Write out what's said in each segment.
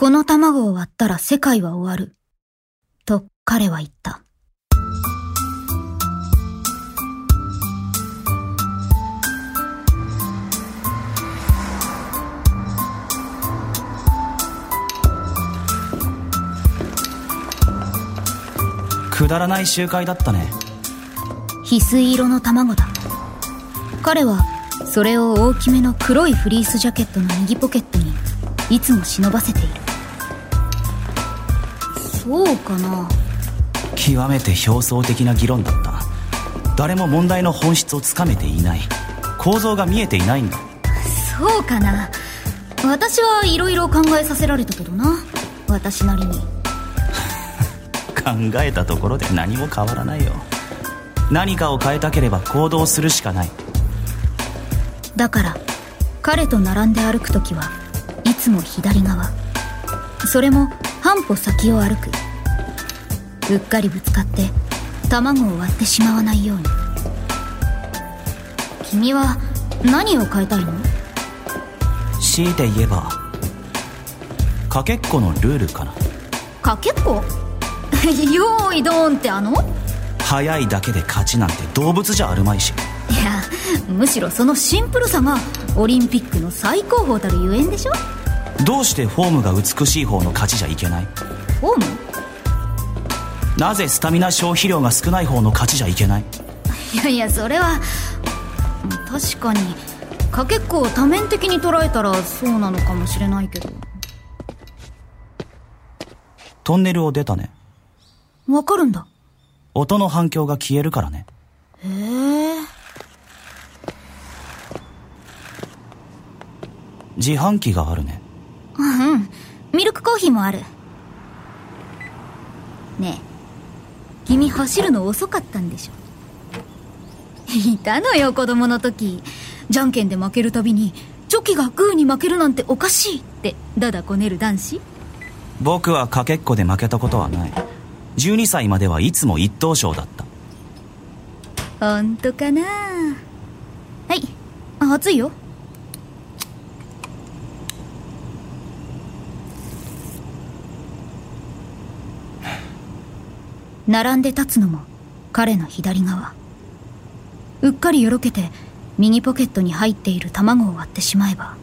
この卵を割ったら世界は終わる。と彼は言った。くだらない集会だったね翡翠色の卵だ彼はそれを大きめの黒いフリースジャケットの右ポケットにいつも忍ばせているそうかな。極めて表層的な議論だった。誰も問題の本質をつかめていない。構造が見えていないんだ。そうかな。私はいろいろ考えさせられたけどな。私なりに。考えたところで何も変わらないよ。何かを変えたければ行動するしかない。だから彼と並んで歩く時はいつも左側。それも半歩先を歩く。うっかりぶつかって卵を割ってしまわないように。君は何を変えたいの？強いて言えばかけっこのルールかな。かけっこ？よーいドーンってあの？速いだけで勝ちなんて動物じゃあるまいし。いやむしろそのシンプルさがオリンピックの最高峰たるゆえんでしょ？どうしてフォームが美しい方の勝ちじゃいけない？フォーム？なぜスタミナ消費量が少ない方の勝ちじゃいけない？いやいやそれは確かにかけっこを多面的に捉えたらそうなのかもしれないけどトンネルを出たねわかるんだ。音の反響が消えるからね。へえ。自販機があるね。うん。ミルクコーヒーもある。ねえ、君走るの遅かったんでしょ？いたのよ、子供の時。じゃんけんで負けるたびに、チョキがグーに負けるなんておかしいって、だだこねる男子僕はかけっこで負けたことはない。12歳まではいつも一等賞だった本当かな？はい熱いよ並んで立つのも彼の左側。うっかりよろけて右ポケットに入っている卵を割ってしまえば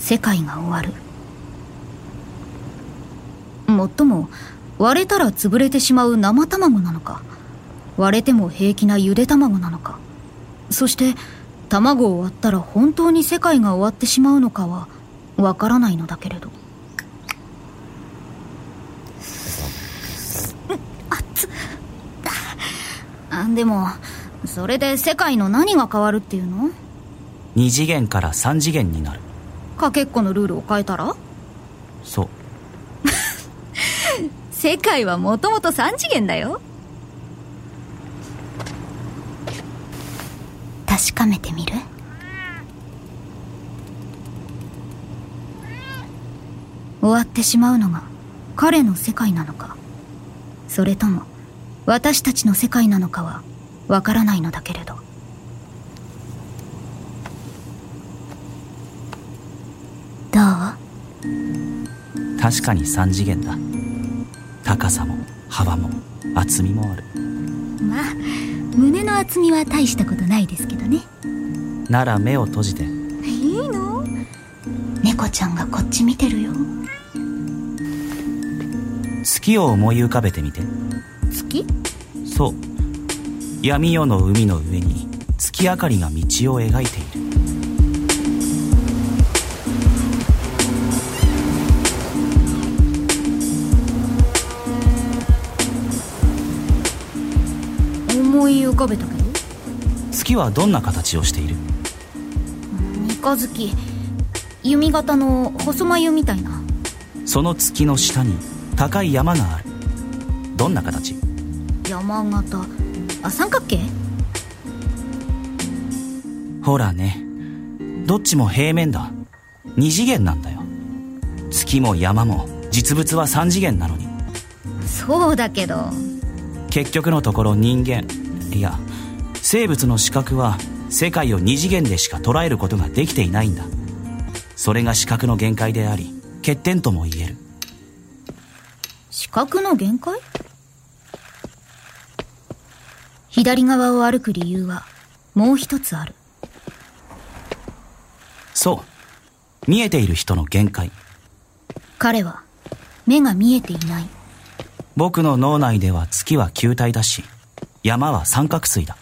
世界が終わる。もっとも割れたら潰れてしまう生卵なのか割れても平気なゆで卵なのか。そして卵を割ったら本当に世界が終わってしまうのかはわからないのだけれど。でもそれで世界の何が変わるっていうの？2次元から3次元になる。かけっこのルールを変えたら？そう。世界はもともと3次元だよ。確かめてみる？終わってしまうのが彼の世界なのか。それとも私たちの世界なのかはわからないのだけれど。どう確かに3次元だ。高さも幅も厚みもある。まあ胸の厚みは大したことないですけどね。なら目を閉じて。いいの？猫ちゃんがこっち見てるよ。月を思い浮かべてみて月？そう。闇夜の海の上に月明かりが道を描いている。浮かべたけど？月はどんな形をしている？三日月。弓形の細眉みたいな。その月の下に高い山があるどんな形？山形。あ三角形？ほらね。どっちも平面だ。二次元なんだよ。月も山も実物は三次元なのに。そうだけど。結局のところ人間。いや生物の視覚は世界を二次元でしか捉えることができていないんだ。それが視覚の限界であり欠点とも言える。視覚の限界？左側を歩く理由はもう一つある。そう。見えている人の限界。彼は目が見えていない。僕の脳内では月は球体だし、山は三角錐だ。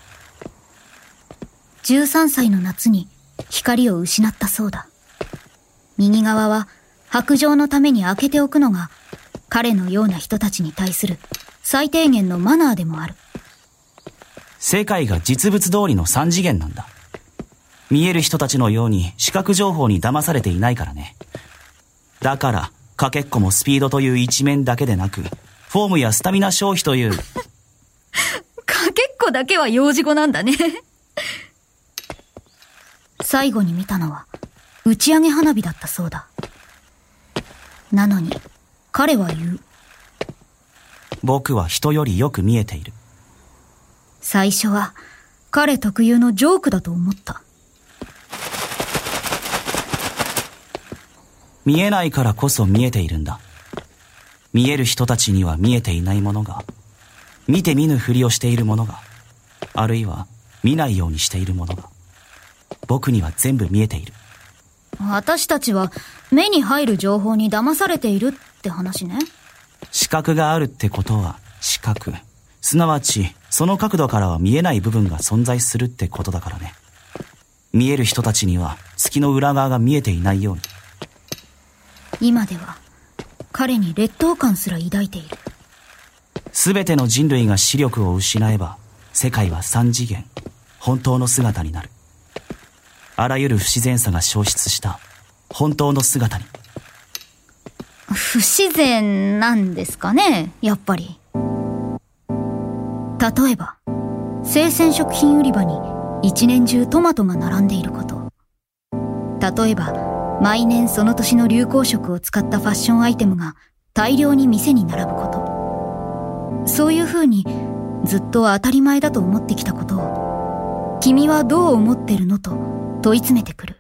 13歳の夏に光を失ったそうだ。右側は白状のために開けておくのが彼のような人たちに対する最低限のマナーでもある。世界が実物通りの三次元なんだ。見える人たちのように視覚情報に騙されていないからね。だから、かけっこもスピードという一面だけでなく、フォームやスタミナ消費という、かけっこだけは幼児語なんだね。最後に見たのは打ち上げ花火だったそうだ。なのに、彼は言う。僕は人よりよく見えている。最初は彼特有のジョークだと思った。見えないからこそ見えているんだ。見える人たちには見えていないものが、見て見ぬふりをしているものが、あるいは見ないようにしているものが、僕には全部見えている。私たちは目に入る情報に騙されているって話ね。視覚があるってことは視覚。すなわち、その角度からは見えない部分が存在するってことだからね。見える人たちには月の裏側が見えていないように。今では彼に劣等感すら抱いている。すべての人類が視力を失えば、世界は三次元、本当の姿になる。あらゆる不自然さが消失した、本当の姿に。不自然なんですかねやっぱり。例えば、生鮮食品売り場に一年中トマトが並んでいること。例えば、毎年その年の流行色を使ったファッションアイテムが大量に店に並ぶこと。そういう風にずっと当たり前だと思ってきたことを、君はどう思ってるのと問い詰めてくる。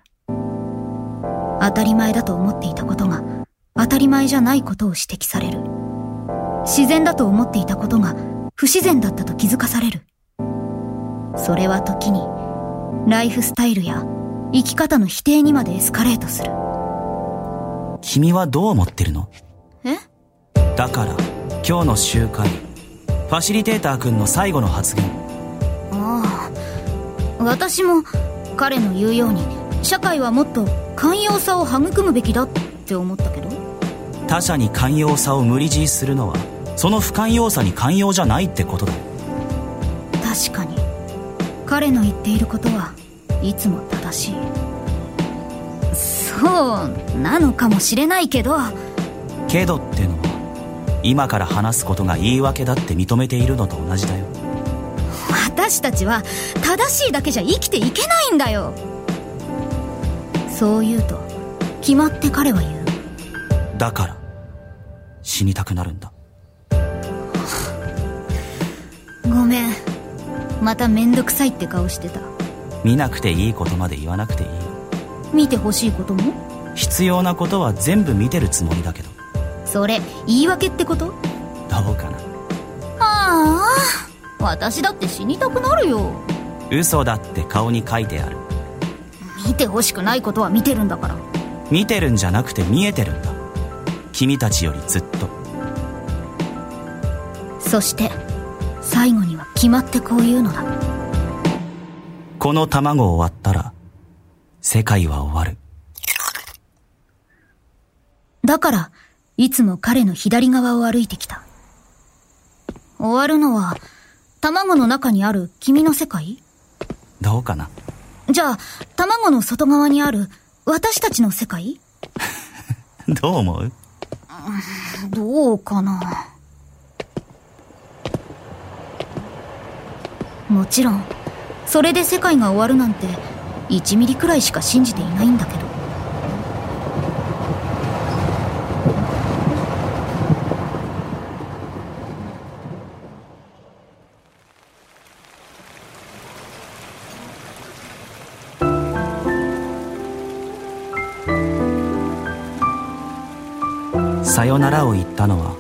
当たり前だと思っていたことが当たり前じゃないことを指摘される。自然だと思っていたことが不自然だったと気づかされる。それは時に、ライフスタイルや生き方の否定にまでエスカレートする。君はどう思ってるの？え？だから、今日の集会、ファシリテーター君の最後の発言。ああ。私も彼の言うように、社会はもっと寛容さを育むべきだって思ったけど。他者に寛容さを無理強いするのは、その不寛容さに寛容じゃないってことだ。確かに。彼の言っていることはいつも正しい。そうなのかもしれないけど、けどってのは、今から話すことが言い訳だって認めているのと同じだよ。私たちは正しいだけじゃ生きていけないんだよそう言うと決まって彼は言うだから、死にたくなるんだ。まためんどくさいって顔してた見なくていいことまで言わなくていいよ。見てほしいことも？必要なことは全部見てるつもりだけど、それ言い訳ってこと？どうかな。ああ私だって死にたくなるよ嘘だって顔に書いてある。見てほしくないことは見てるんだから見てるんじゃなくて見えてるんだ。君たちよりずっと。そして最後には決まってこう言うのだ。この卵を割ったら、世界は終わる。だからいつも彼の左側を歩いてきた。終わるのは卵の中にある君の世界？どうかな？じゃあ、卵の外側にある私たちの世界？どう思う？どうかなもちろん、それで世界が終わるなんて、1ミリくらいしか信じていないんだけど。さよならを言ったのは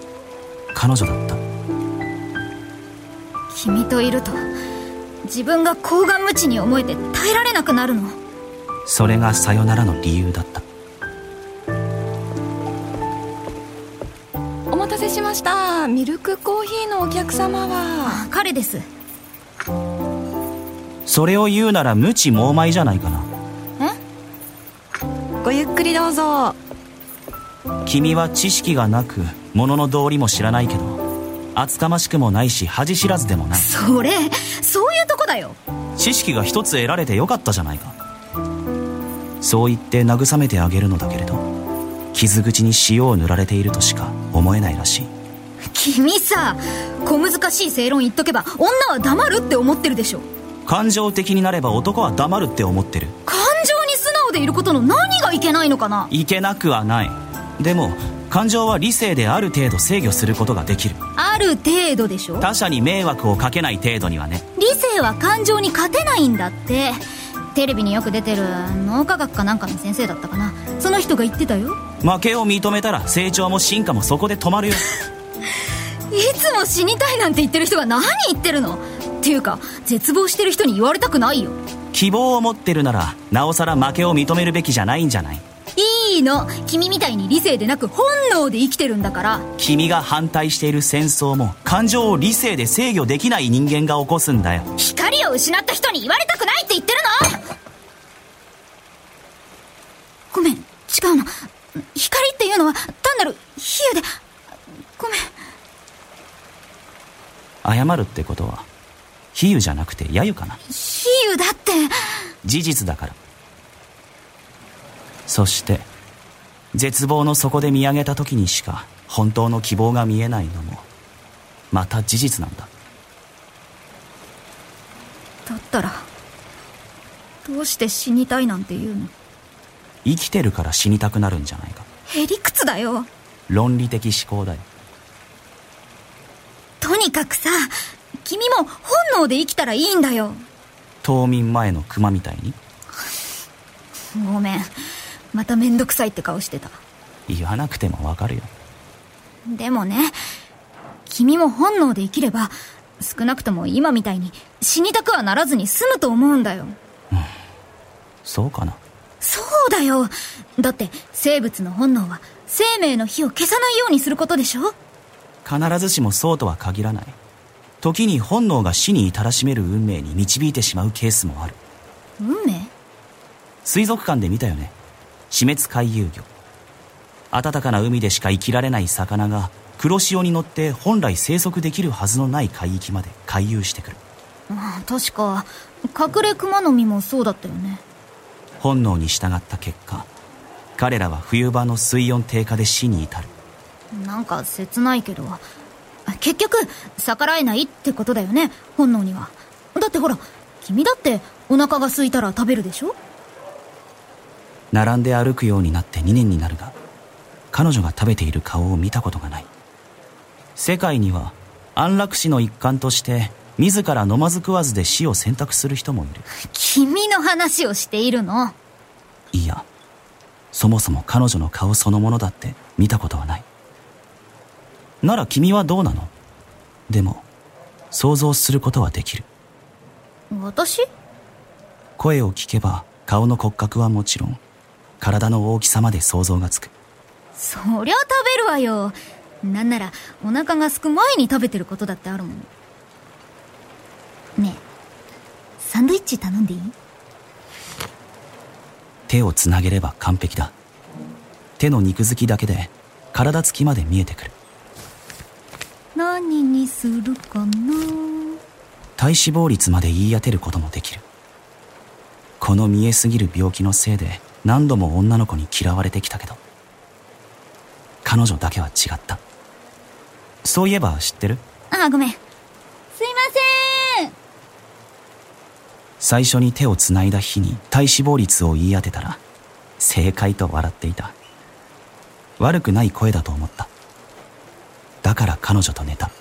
彼女だった君といると自分が高顔無知に思えて耐えられなくなるの。それがさよならの理由だった。お待たせしました。ミルクコーヒーのお客様は。彼です。それを言うなら無知猛昧じゃないかな。ごゆっくりどうぞ。君は知識がなく物の道理も知らないけど厚かましくもないし恥知らずでもない。それそういうとこだよ。知識が一つ得られてよかったじゃないか。そう言って慰めてあげるのだけれど傷口に塩を塗られているとしか思えないらしい。君さ小難しい正論言っとけば女は黙るって思ってるでしょ。感情的になれば男は黙るって思ってる。感情に素直でいることの何がいけないのかな。いけなくはない。でも感情は理性である程度制御することができる。ある程度でしょ？他者に迷惑をかけない程度にはね。理性は感情に勝てないんだって。テレビによく出てる脳科学かなんかの先生だったかな。その人が言ってたよ。負けを認めたら成長も進化もそこで止まるよ。いつも死にたいなんて言ってる人が何言ってるの？っていうか絶望してる人に言われたくないよ。希望を持ってるならなおさら負けを認めるべきじゃないんじゃない？いいの。君みたいに理性でなく本能で生きてるんだから。君が反対している戦争も感情を理性で制御できない人間が起こすんだよ。光を失った人に言われたくないって言ってるの？ごめん。違うの。光っていうのは単なる比喩で。ごめん。謝るってことは比喩じゃなくて揶揄かな？比喩だって。事実だから。そして絶望の底で見上げた時にしか本当の希望が見えないのもまた事実なんだ。だったらどうして死にたいなんて言うの？生きてるから死にたくなるんじゃないか。へりくつだよ。論理的思考だよ。とにかくさ君も本能で生きたらいいんだよ。冬眠前の熊みたいに。ごめんまためんどくさいって顔してた。言わなくてもわかるよ。でもね君も本能で生きれば少なくとも今みたいに死にたくはならずに済むと思うんだよ。そうかな。そうだよ。だって生物の本能は生命の火を消さないようにすることでしょ？必ずしもそうとは限らない。時に本能が死に至らしめる運命に導いてしまうケースもある。運命？水族館で見たよね死滅回遊魚。暖かな海でしか生きられない魚が黒潮に乗って本来生息できるはずのない海域まで回遊してくる。あ確か隠れ熊の実もそうだったよね。本能に従った結果彼らは冬場の水温低下で死に至る。なんか切ないけど結局逆らえないってことだよね本能には。だってほら君だってお腹が空いたら食べるでしょ？並んで歩くようになって2年になるが彼女が食べている顔を見たことがない。世界には安楽死の一環として自ら飲まず食わずで死を選択する人もいる。君の話をしているの？いやそもそも彼女の顔そのものだって見たことはない。なら君はどうなの？でも想像することはできる。私？声を聞けば顔の骨格はもちろん体の大きさまで想像がつく。そりゃ食べるわよ。なんならお腹が空く前に食べてることだってあるもん。ねえサンドイッチ頼んでいい？手をつなげれば完璧だ。手の肉付きだけで体つきまで見えてくる。何にするかな？体脂肪率まで言い当てることもできる。この見えすぎる病気のせいで何度も女の子に嫌われてきたけど彼女だけは違った。そういえば知ってる？あごめん。すいません。最初に手をつないだ日に体脂肪率を言い当てたら正解と笑っていた。悪くない声だと思った。だから彼女と寝た。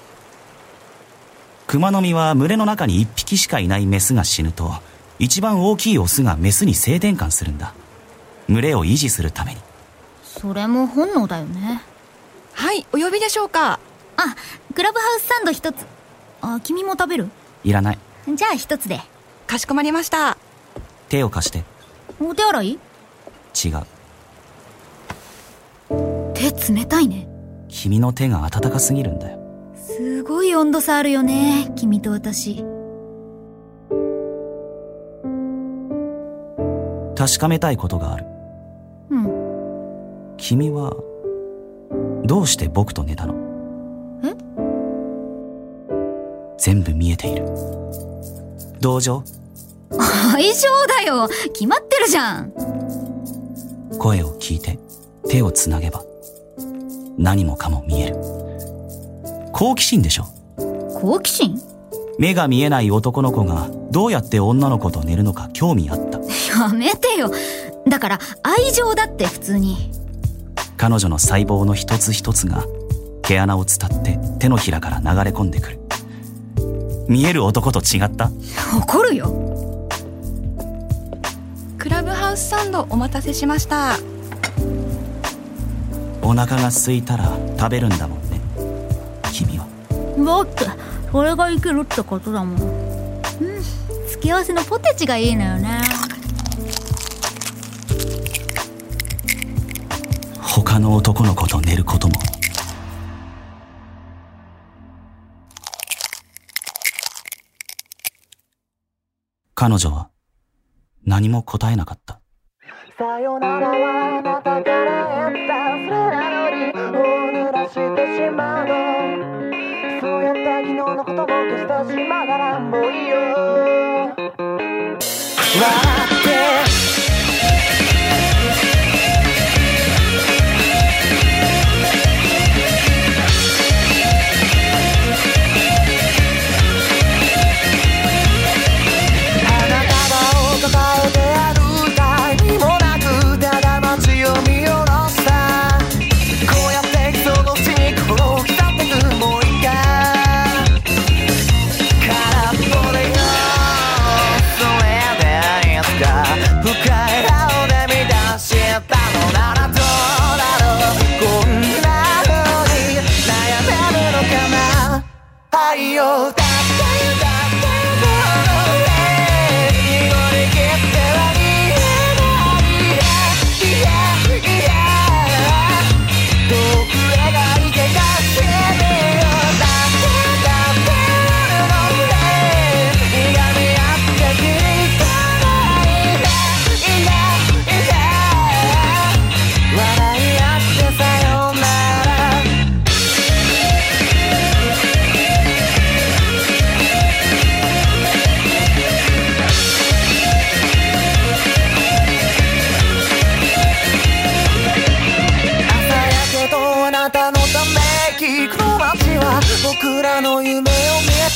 熊の実は群れの中に一匹しかいないメスが死ぬと一番大きいオスがメスに性転換するんだ群れを維持するために。それも本能だよね。お呼びでしょうか。あクラブハウスサンド一つ。あ君も食べる？いらない。じゃあ一つで。かしこまりました。手を貸して。お手洗い？違う。手冷たいね。君の手が温かすぎるんだよ。すごい温度差あるよね君と私。確かめたいことがある。うん君はどうして僕と寝たの？え？全部見えている。同情？愛情だよ。決まってるじゃん。声を聞いて手をつなげば何もかも見える。好奇心でしょ？好奇心？目が見えない男の子がどうやって女の子と寝るのか興味あった。やめてよ。だから愛情だって普通に彼女の細胞の一つ一つが毛穴を伝って手のひらから流れ込んでくる。見える男と違った？怒るよ。クラブハウスサンドお待たせしました。お腹が空いたら食べるんだもんね。君は。だってそれが生きるってことだもん。うん。付き合わせのポテチがいいのよね他の男の子と寝ることも。彼女は何も答えなかった。さよならはあなたから得たそれなのに大濡らしてしまう。のそうやって昨日のことも消したしまだらんもいいよ。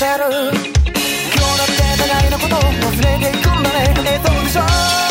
えてる。今日だって互いのことを忘れていくんだね。えそうでしょ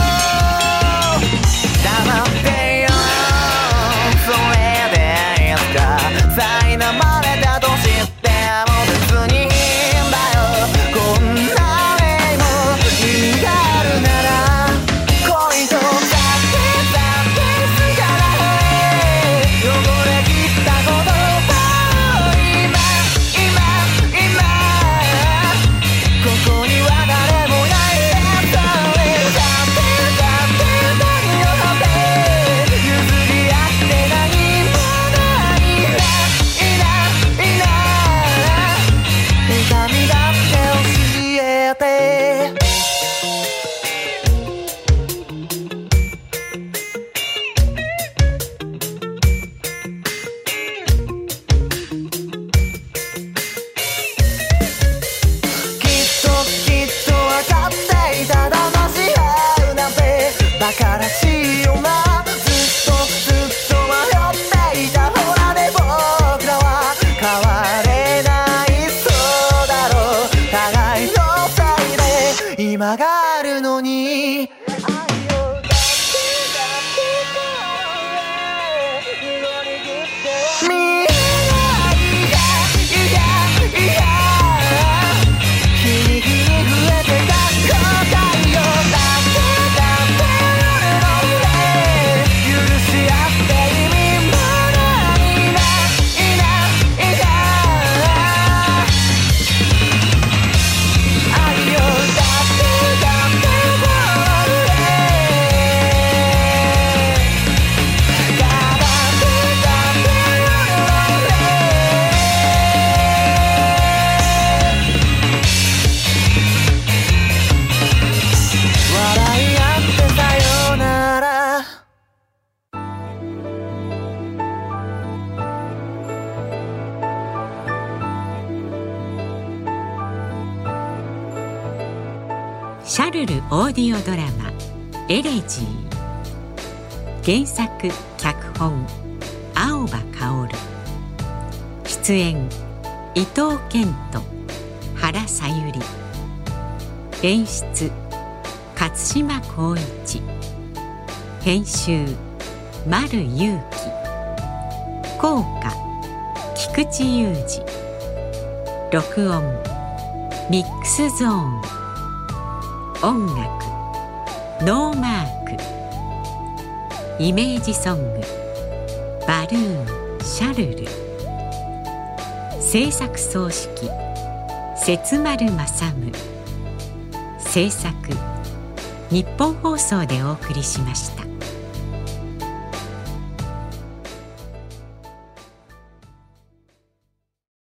ディオドラマ「エレジー」原作脚本青葉薫。出演伊藤健人原さゆり。演出勝島光一。編集丸裕樹効果菊池雄二。録音ミックスゾーン。音楽ノーマーク。イメージソング。バルーンシャルル。制作総指揮節丸正夢制作ニッポン放送でお送りしました。